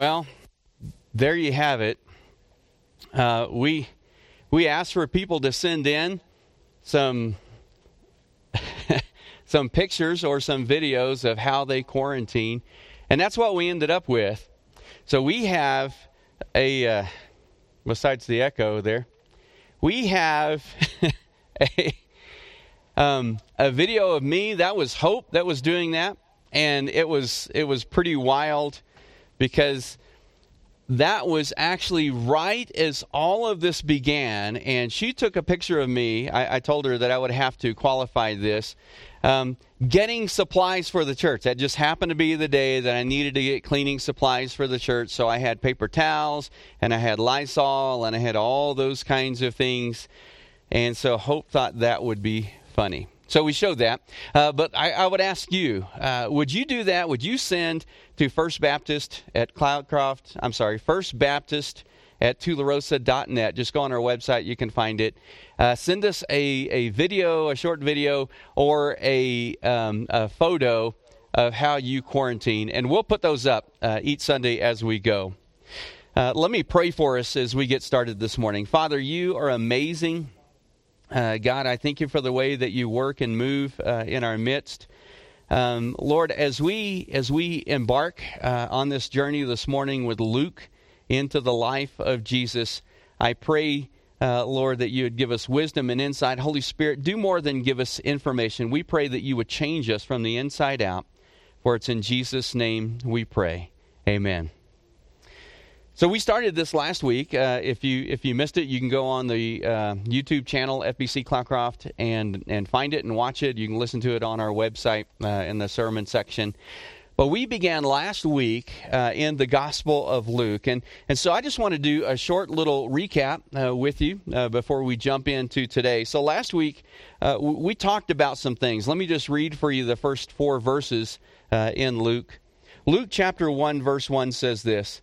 Well, there you have it. Uh, we we asked for people to send in some some pictures or some videos of how they quarantine, and that's what we ended up with. So we have a uh, besides the echo there, we have a um, a video of me. That was Hope that was doing that, and it was it was pretty wild because that was actually right as all of this began. And she took a picture of me. I, I told her that I would have to qualify this. Um, getting supplies for the church. That just happened to be the day that I needed to get cleaning supplies for the church. So I had paper towels and I had Lysol and I had all those kinds of things. And so Hope thought that would be funny. So we showed that. Uh, but I, I, would ask you, uh, would you do that? Would you send to First Baptist at Cloudcroft? I'm sorry, First Baptist at tularosa.net. Just go on our website, you can find it. Uh, send us a, a video, a short video, or a, um, a photo of how you quarantine, and we'll put those up uh, each Sunday as we go. Uh, let me pray for us as we get started this morning. Father, you are amazing. Uh, God, I thank you for the way that you work and move uh, in our midst. Um, Lord, as we as we embark uh, on this journey this morning with Luke into the life of Jesus, I pray, uh, Lord, that you would give us wisdom and insight. Holy Spirit, do more than give us information. We pray that you would change us from the inside out. For it's in Jesus' name we pray. Amen. So we started this last week. Uh, if you if you missed it, you can go on the uh, YouTube channel FBC Cloudcroft and and find it and watch it. You can listen to it on our website uh, in the sermon section. But we began last week uh, in the Gospel of Luke, and and so I just want to do a short little recap uh, with you uh, before we jump into today. So last week we talked about some things. Let me just read for you the first four verses in Luke. Luke chapter one verse one says this.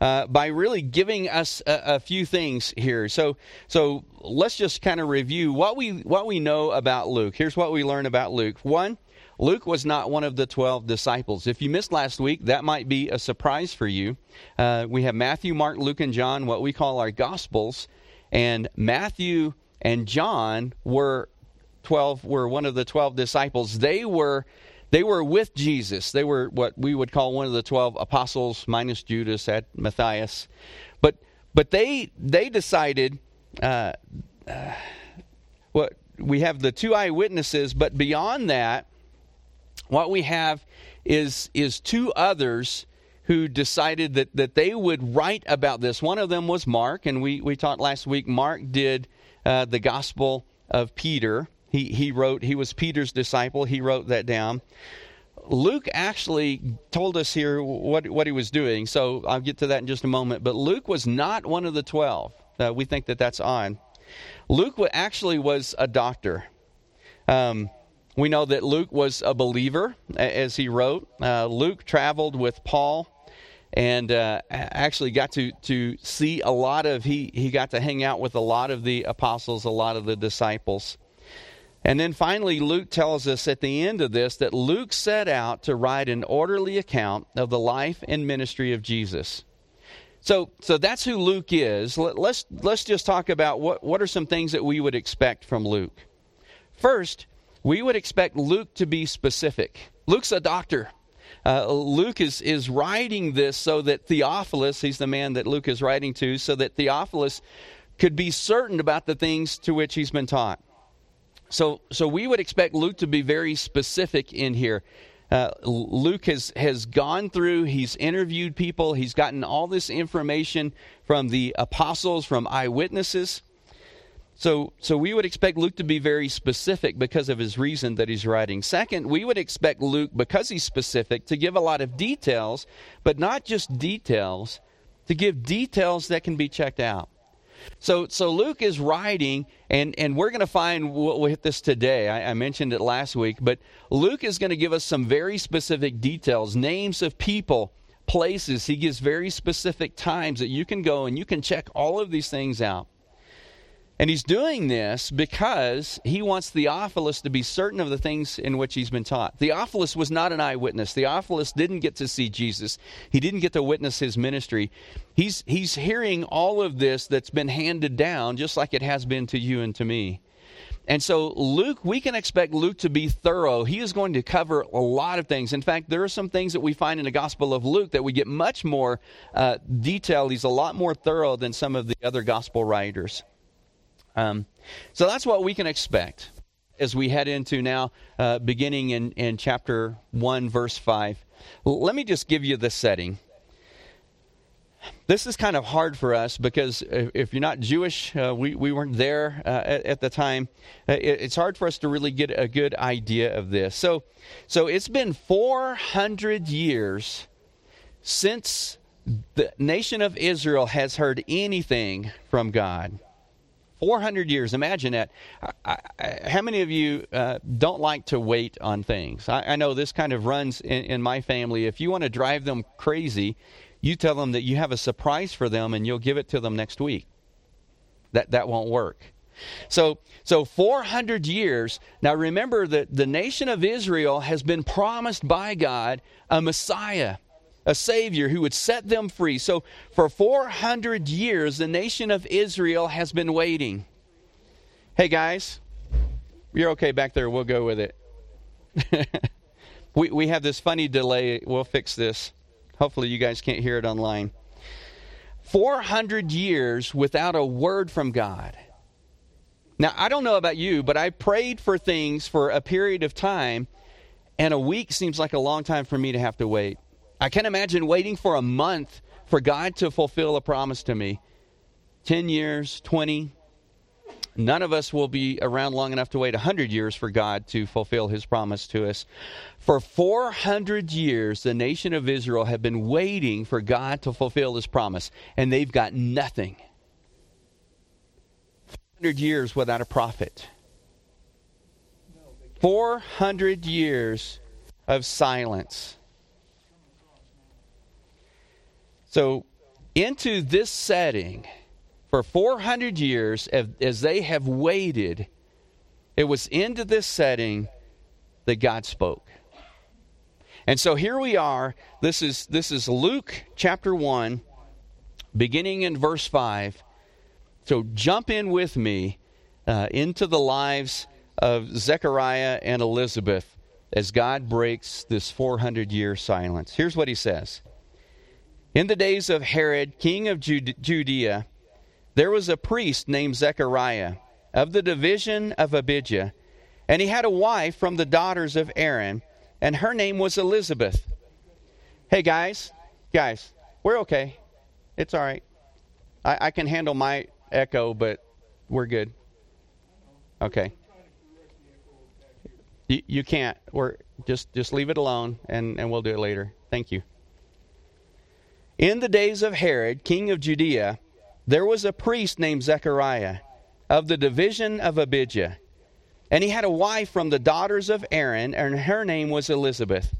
uh, by really giving us a, a, few things here. So, so let's just kind of review what we what we know about Luke. Here's what we learn about Luke. One, Luke was not one of the 12 disciples. If you missed last week, that might be a surprise for you. Uh, we have Matthew, Mark, Luke, and John, what we call our Gospels. And Matthew and John were 12 were one of the 12 disciples. They were they were with Jesus. They were what we would call one of the 12 apostles, minus Judas at Matthias. But, but they, they decided, uh, uh, what we have the two eyewitnesses, but beyond that, what we have is, is two others who decided that, that they would write about this. One of them was Mark, and we, we talked last week. Mark did uh, the Gospel of Peter. He, he wrote, he was Peter's disciple. He wrote that down. Luke actually told us here what, what he was doing, so I'll get to that in just a moment. But Luke was not one of the 12. Uh, we think that that's odd. Luke actually was a doctor. Um, we know that Luke was a believer, as he wrote. Uh, Luke traveled with Paul and uh, actually got to, to see a lot of, he, he got to hang out with a lot of the apostles, a lot of the disciples. And then finally, Luke tells us at the end of this that Luke set out to write an orderly account of the life and ministry of Jesus. So, so that's who Luke is. Let, us let's just talk about what, what are some things that we would expect from Luke. First, we would expect Luke to be specific. Luke's a doctor. Uh, Luke is, is writing this so that Theophilus, he's the man that Luke is writing to, so that Theophilus could be certain about the things to which he's been taught. So, so we would expect Luke to be very specific in here. Uh, Luke has, has gone through, he's interviewed people, he's gotten all this information from the apostles, from eyewitnesses. So, so we would expect Luke to be very specific because of his reason that he's writing. Second, we would expect Luke, because he's specific, to give a lot of details, but not just details, to give details that can be checked out. So, so Luke is writing, and, and we're going to find, we'll, hit this today. I, I mentioned it last week, but Luke is going to give us some very specific details, names of people, places. He gives very specific times that you can go and you can check all of these things out. And he's doing this because he wants Theophilus to be certain of the things in which he's been taught. Theophilus was not an eyewitness. Theophilus didn't get to see Jesus. He didn't get to witness his ministry. He's, he's hearing all of this that's been handed down, just like it has been to you and to me. And so, Luke, we can expect Luke to be thorough. He is going to cover a lot of things. In fact, there are some things that we find in the Gospel of Luke that we get much more uh, detailed. He's a lot more thorough than some of the other Gospel writers. Um, so that's what we can expect as we head into now, uh, beginning in, in chapter 1, verse 5. Let me just give you the setting. This is kind of hard for us because if you're not Jewish, uh, we, we weren't there uh, at, at, the time. Uh, it, it's hard for us to really get a good idea of this. So, so it's been 400 years since the nation of Israel has heard anything from God. 400 years. Imagine that. I, I, how many of you uh, don't like to wait on things? I, I know this kind of runs in, in, my family. If you want to drive them crazy, you tell them that you have a surprise for them and you'll give it to them next week. That, that won't work. So, so 400 years. Now remember that the nation of Israel has been promised by God a Messiah a Savior who would set them free. So, for 400 years, the nation of Israel has been waiting. Hey, guys, you're okay back there. We'll go with it. we, we have this funny delay. We'll fix this. Hopefully, you guys can't hear it online. 400 years without a word from God. Now, I don't know about you, but I prayed for things for a period of time, and a week seems like a long time for me to have to wait. I can't imagine waiting for a month for God to fulfill a promise to me. 10 years, 20. None of us will be around long enough to wait 100 years for God to fulfill his promise to us. For 400 years, the nation of Israel have been waiting for God to fulfill his promise, and they've got nothing. 400 years without a prophet. 400 years of silence. So, into this setting, for 400 years, as they have waited, it was into this setting that God spoke. And so here we are. This is, this is Luke chapter 1, beginning in verse 5. So jump in with me uh, into the lives of Zechariah and Elizabeth as God breaks this 400 year silence. Here's what he says in the days of Herod, king of Judea, there was a priest named Zechariah of the division of Abijah, and he had a wife from the daughters of Aaron, and her name was Elizabeth. Hey, guys, guys, we're okay. It's all right. I, I can handle my echo, but we're good. Okay. You, you can't. We're just just leave it alone, and, and we'll do it later. Thank you. In the days of Herod, king of Judea, there was a priest named Zechariah of the division of Abijah. And he had a wife from the daughters of Aaron, and her name was Elizabeth.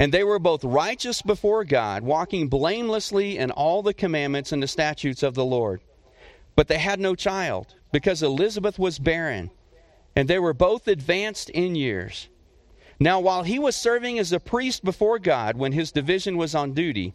And they were both righteous before God, walking blamelessly in all the commandments and the statutes of the Lord. But they had no child, because Elizabeth was barren, and they were both advanced in years. Now, while he was serving as a priest before God when his division was on duty,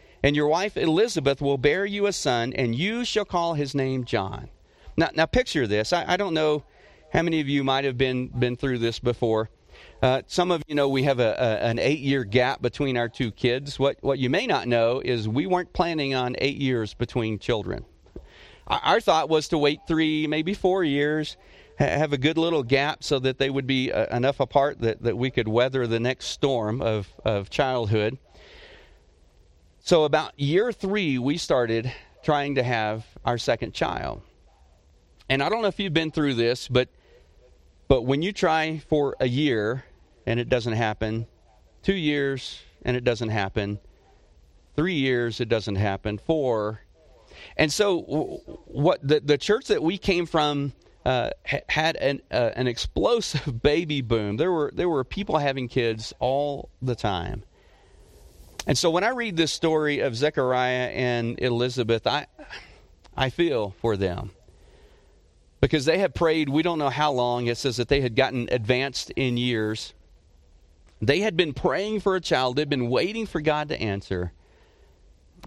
and your wife Elizabeth will bear you a son, and you shall call his name John. Now, now picture this. I, I don't know how many of you might have been been through this before. Uh, some of you know we have a, a, an eight year gap between our two kids. What what you may not know is we weren't planning on eight years between children. Our thought was to wait three, maybe four years, have a good little gap so that they would be uh, enough apart that, that we could weather the next storm of, of childhood. So, about year three, we started trying to have our second child. And I don't know if you've been through this, but but when you try for a year and it doesn't happen, two years and it doesn't happen, three years it doesn't happen, four. And so, what the, the church that we came from uh, had an, uh, an explosive baby boom. There were, there were people having kids all the time. And so, when I read this story of Zechariah and Elizabeth, I, I feel for them because they had prayed, we don't know how long. It says that they had gotten advanced in years. They had been praying for a child, they'd been waiting for God to answer,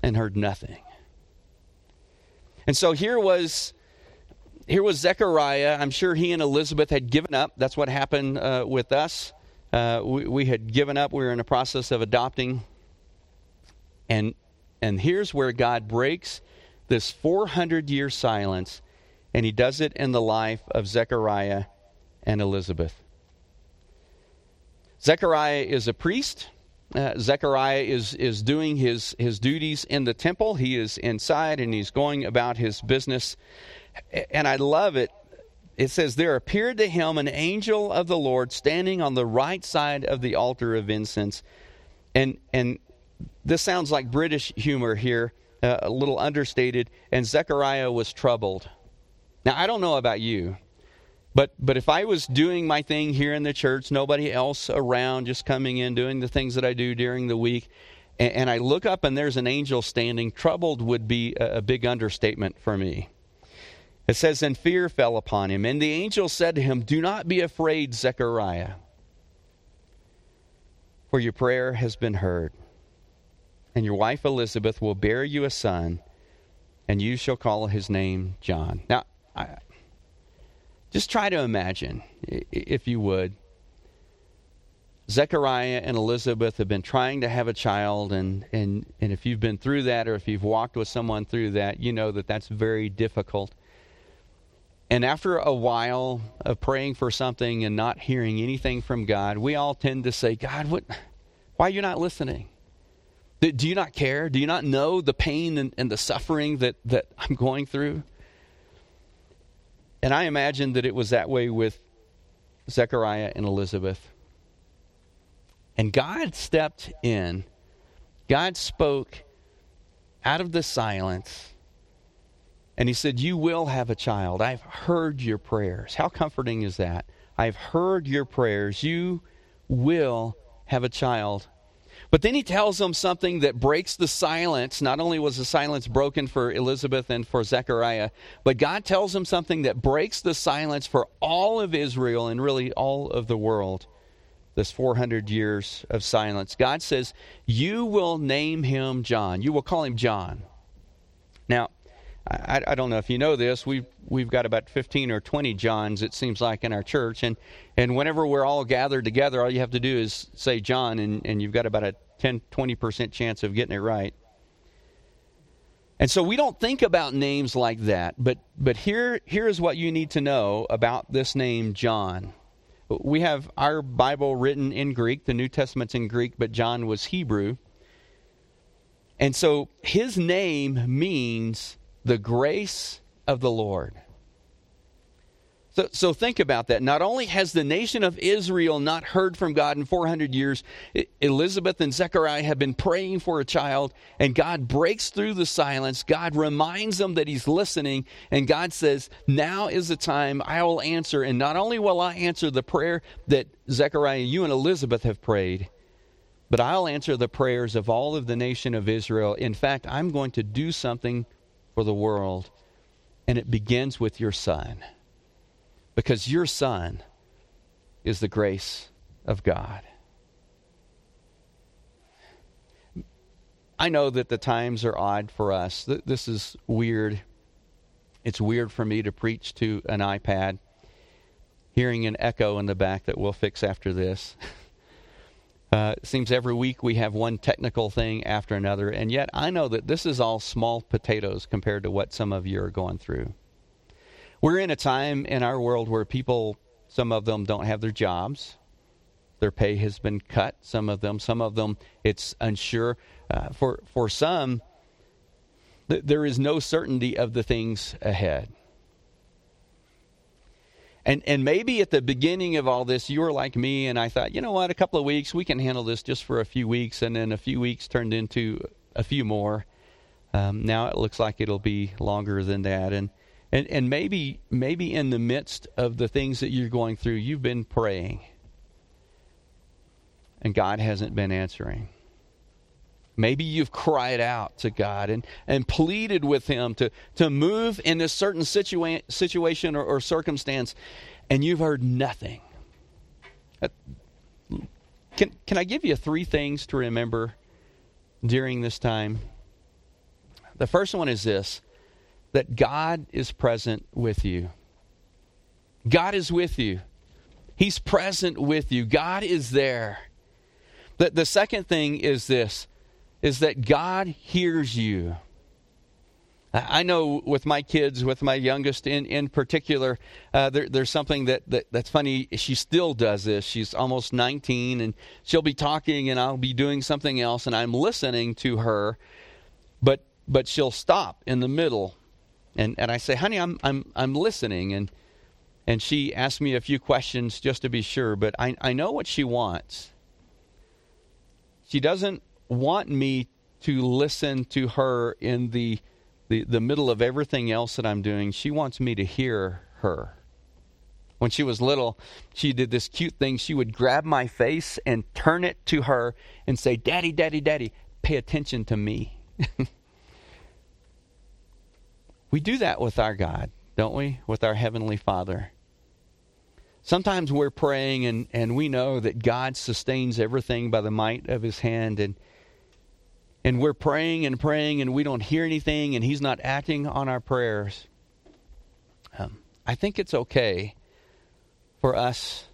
and heard nothing. And so here was here was Zechariah. I'm sure he and Elizabeth had given up. That's what happened uh, with us. Uh, we, we had given up. We were in the process of adopting. And and here's where God breaks this 400 year silence and he does it in the life of Zechariah and Elizabeth. Zechariah is a priest. Uh, Zechariah is, is doing his, his duties in the temple. He is inside and he's going about his business. And I love it. It says, There appeared to him an angel of the Lord standing on the right side of the altar of incense. And, and this sounds like British humor here, uh, a little understated. And Zechariah was troubled. Now, I don't know about you, but, but if I was doing my thing here in the church, nobody else around, just coming in, doing the things that I do during the week, and, and I look up and there's an angel standing, troubled would be a, a big understatement for me. It says, And fear fell upon him. And the angel said to him, Do not be afraid, Zechariah, for your prayer has been heard. And your wife Elizabeth will bear you a son, and you shall call his name John. Now, I, just try to imagine, if you would. Zechariah and Elizabeth have been trying to have a child, and, and, and if you've been through that or if you've walked with someone through that, you know that that's very difficult. And after a while of praying for something and not hearing anything from God, we all tend to say, God, what, why are you not listening? Do you not care? Do you not know the pain and, and the suffering that, that I'm going through? And I imagine that it was that way with Zechariah and Elizabeth. And God stepped in. God spoke out of the silence. And he said, You will have a child. I've heard your prayers. How comforting is that? I've heard your prayers. You will have a child. But then he tells them something that breaks the silence. Not only was the silence broken for Elizabeth and for Zechariah, but God tells them something that breaks the silence for all of Israel and really all of the world. This 400 years of silence. God says, You will name him John. You will call him John. Now, I, I, don't know if you know this. We've we've got about fifteen or twenty Johns. It seems like in our church, and and whenever we're all gathered together, all you have to do is say John, and and you've got about a 10, 20 percent chance of getting it right. And so we don't think about names like that, but but here here is what you need to know about this name John. We have our Bible written in Greek. The New Testament's in Greek, but John was Hebrew. And so his name means the grace of the Lord. So, so think about that. Not only has the nation of Israel not heard from God in 400 years, Elizabeth and Zechariah have been praying for a child, and God breaks through the silence. God reminds them that He's listening, and God says, Now is the time I will answer. And not only will I answer the prayer that Zechariah, you and Elizabeth have prayed, but I'll answer the prayers of all of the nation of Israel. In fact, I'm going to do something for the world. And it begins with your son. Because your son is the grace of God. I know that the times are odd for us. This is weird. It's weird for me to preach to an iPad, hearing an echo in the back that we'll fix after this. Uh, it seems every week we have one technical thing after another, and yet I know that this is all small potatoes compared to what some of you are going through. We're in a time in our world where people, some of them don't have their jobs. Their pay has been cut. Some of them, some of them, it's unsure. Uh, for for some, th- there is no certainty of the things ahead. And and maybe at the beginning of all this, you were like me, and I thought, you know what, a couple of weeks, we can handle this just for a few weeks, and then a few weeks turned into a few more. Um, now it looks like it'll be longer than that, and and and maybe maybe in the midst of the things that you're going through, you've been praying, and God hasn't been answering. Maybe you've cried out to God and, and pleaded with Him to, to move in a certain situa- situation or, or circumstance, and you've heard nothing. Uh, can, can I give you three things to remember during this time? The first one is this that God is present with you. God is with you. He's present with you. God is there. The, the second thing is this is that God hears you. I know with my kids, with my youngest in, in particular, uh, there, there's something that, that, that's funny. She still does this. She's almost 19, and she'll be talking, and I'll be doing something else, and I'm listening to her, but but she'll stop in the middle, and, and I say, "Honey, I'm I'm I'm listening," and and she asks me a few questions just to be sure, but I I know what she wants. She doesn't want me to listen to her in the, the, the middle of everything else that I'm doing. She wants me to hear her. When she was little, she did this cute thing. She would grab my face and turn it to her and say, Daddy, Daddy, Daddy, pay attention to me. we do that with our God, don't we? With our Heavenly Father. Sometimes we're praying and, and we know that God sustains everything by the might of His hand. And and we're praying and praying and we don't hear anything and he's not acting on our prayers, um, I think it's okay for us.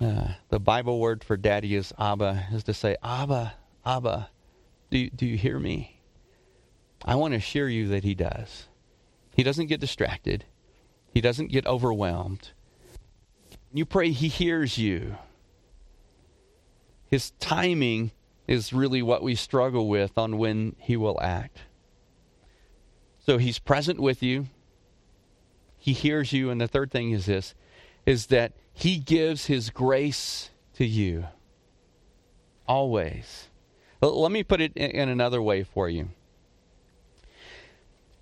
Uh, the Bible word for daddy is Abba, is to say, Abba, Abba, do, do you hear me? I want to assure you that he does. He doesn't get distracted, he doesn't get overwhelmed. You pray, he hears you. His timing is really what we struggle with on when he will act. So he's present with you. He hears you and the third thing is this is that he gives his grace to you always. Let me put it in another way for you.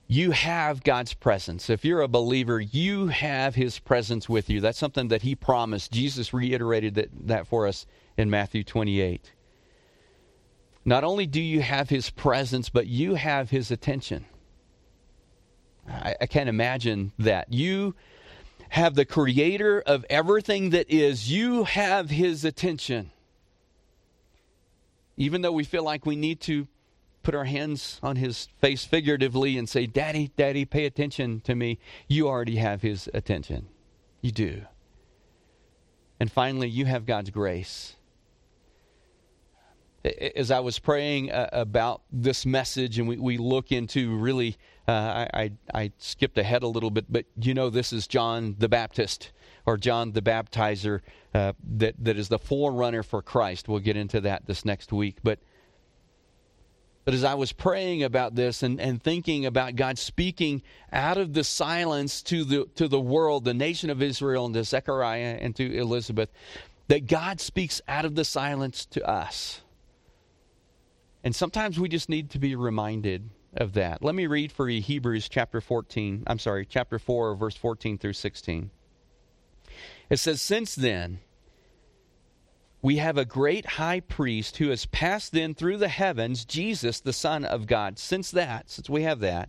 You have God's presence. If you're a believer, you have his presence with you. That's something that he promised. Jesus reiterated that, that for us in Matthew 28. Not only do you have his presence, but you have his attention. I, I can't imagine that. You have the creator of everything that is, you have his attention. Even though we feel like we need to put our hands on his face figuratively and say, Daddy, Daddy, pay attention to me, you already have his attention. You do. And finally, you have God's grace as I was praying uh, about this message, and we, we look into really, uh, I, I, skipped ahead a little bit, but you know, this is John the Baptist or John the Baptizer uh, that, that is the forerunner for Christ. We'll get into that this next week. But, but as I was praying about this and, and thinking about God speaking out of the silence to the, to the world, the nation of Israel, and to Zechariah and to Elizabeth, that God speaks out of the silence to us and sometimes we just need to be reminded of that. Let me read for you Hebrews chapter 14. I'm sorry, chapter 4, verse 14 through 16. It says, Since then, we have a great high priest who has passed then through the heavens, Jesus, the Son of God. Since that, since we have that,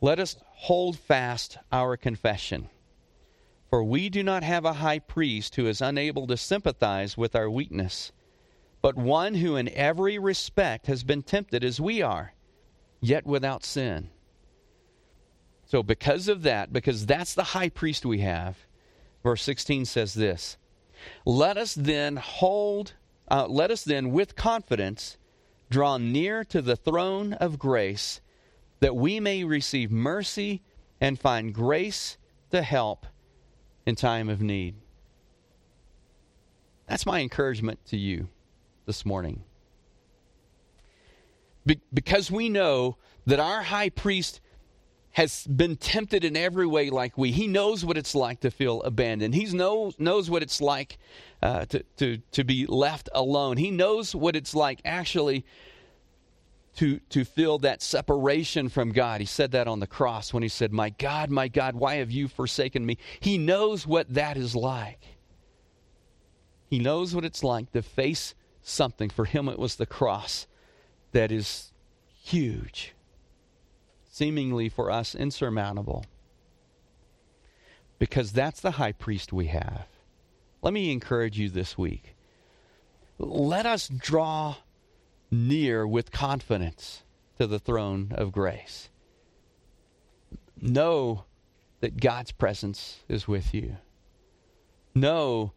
let us hold fast our confession. For we do not have a high priest who is unable to sympathize with our weakness but one who in every respect has been tempted as we are, yet without sin. So, because of that, because that's the high priest we have, verse 16 says this Let us then hold uh, let us then, with confidence, draw near to the throne of grace, that we may receive mercy and find grace to help in time of need. That's my encouragement to you this morning. Be- because we know that our high priest has been tempted in every way like we. He knows what it's like to feel abandoned. He knows, knows what it's like uh, to, to, to be left alone. He knows what it's like actually to, to feel that separation from God. He said that on the cross when he said, My God, my God, why have you forsaken me? He knows what that is like. He knows what it's like to face something. For him, it was the cross that is huge, seemingly for us insurmountable. Because that's the high priest we have. Let me encourage you this week. Let us draw near with confidence to the throne of grace. Know that God's presence is with you. Know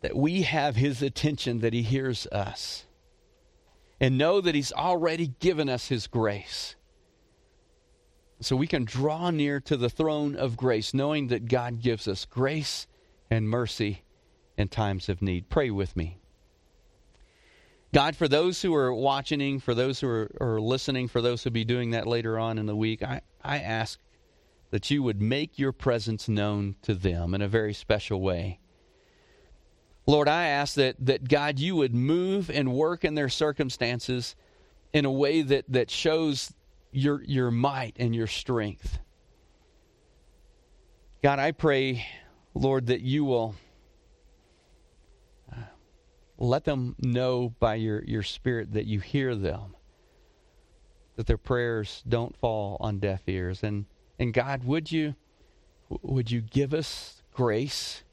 that we have his attention that he hears us. And know that he's already given us his grace. So we can draw near to the throne of grace knowing that God gives us grace and mercy in times of need. Pray with me. God, for those who are watching, for those who are, are listening, for those who will be doing that later on in the week, I, I ask that you would make your presence known to them in a very special way. Lord, I ask that, that God, you would move and work in their circumstances in a way that, that shows your, your might and your strength. God, I pray, Lord, that you will uh, let them know by your, your spirit that you hear them, that their prayers don't fall on deaf ears. And, and God, would you, would you give us grace?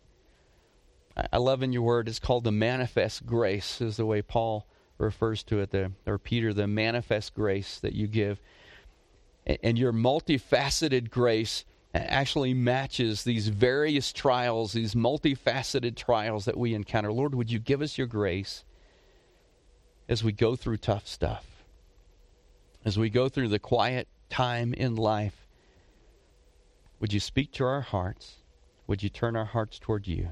I love in your word, it's called the manifest grace, is the way Paul refers to it, or Peter, the manifest grace that you give. And your multifaceted grace actually matches these various trials, these multifaceted trials that we encounter. Lord, would you give us your grace as we go through tough stuff, as we go through the quiet time in life? Would you speak to our hearts? Would you turn our hearts toward you?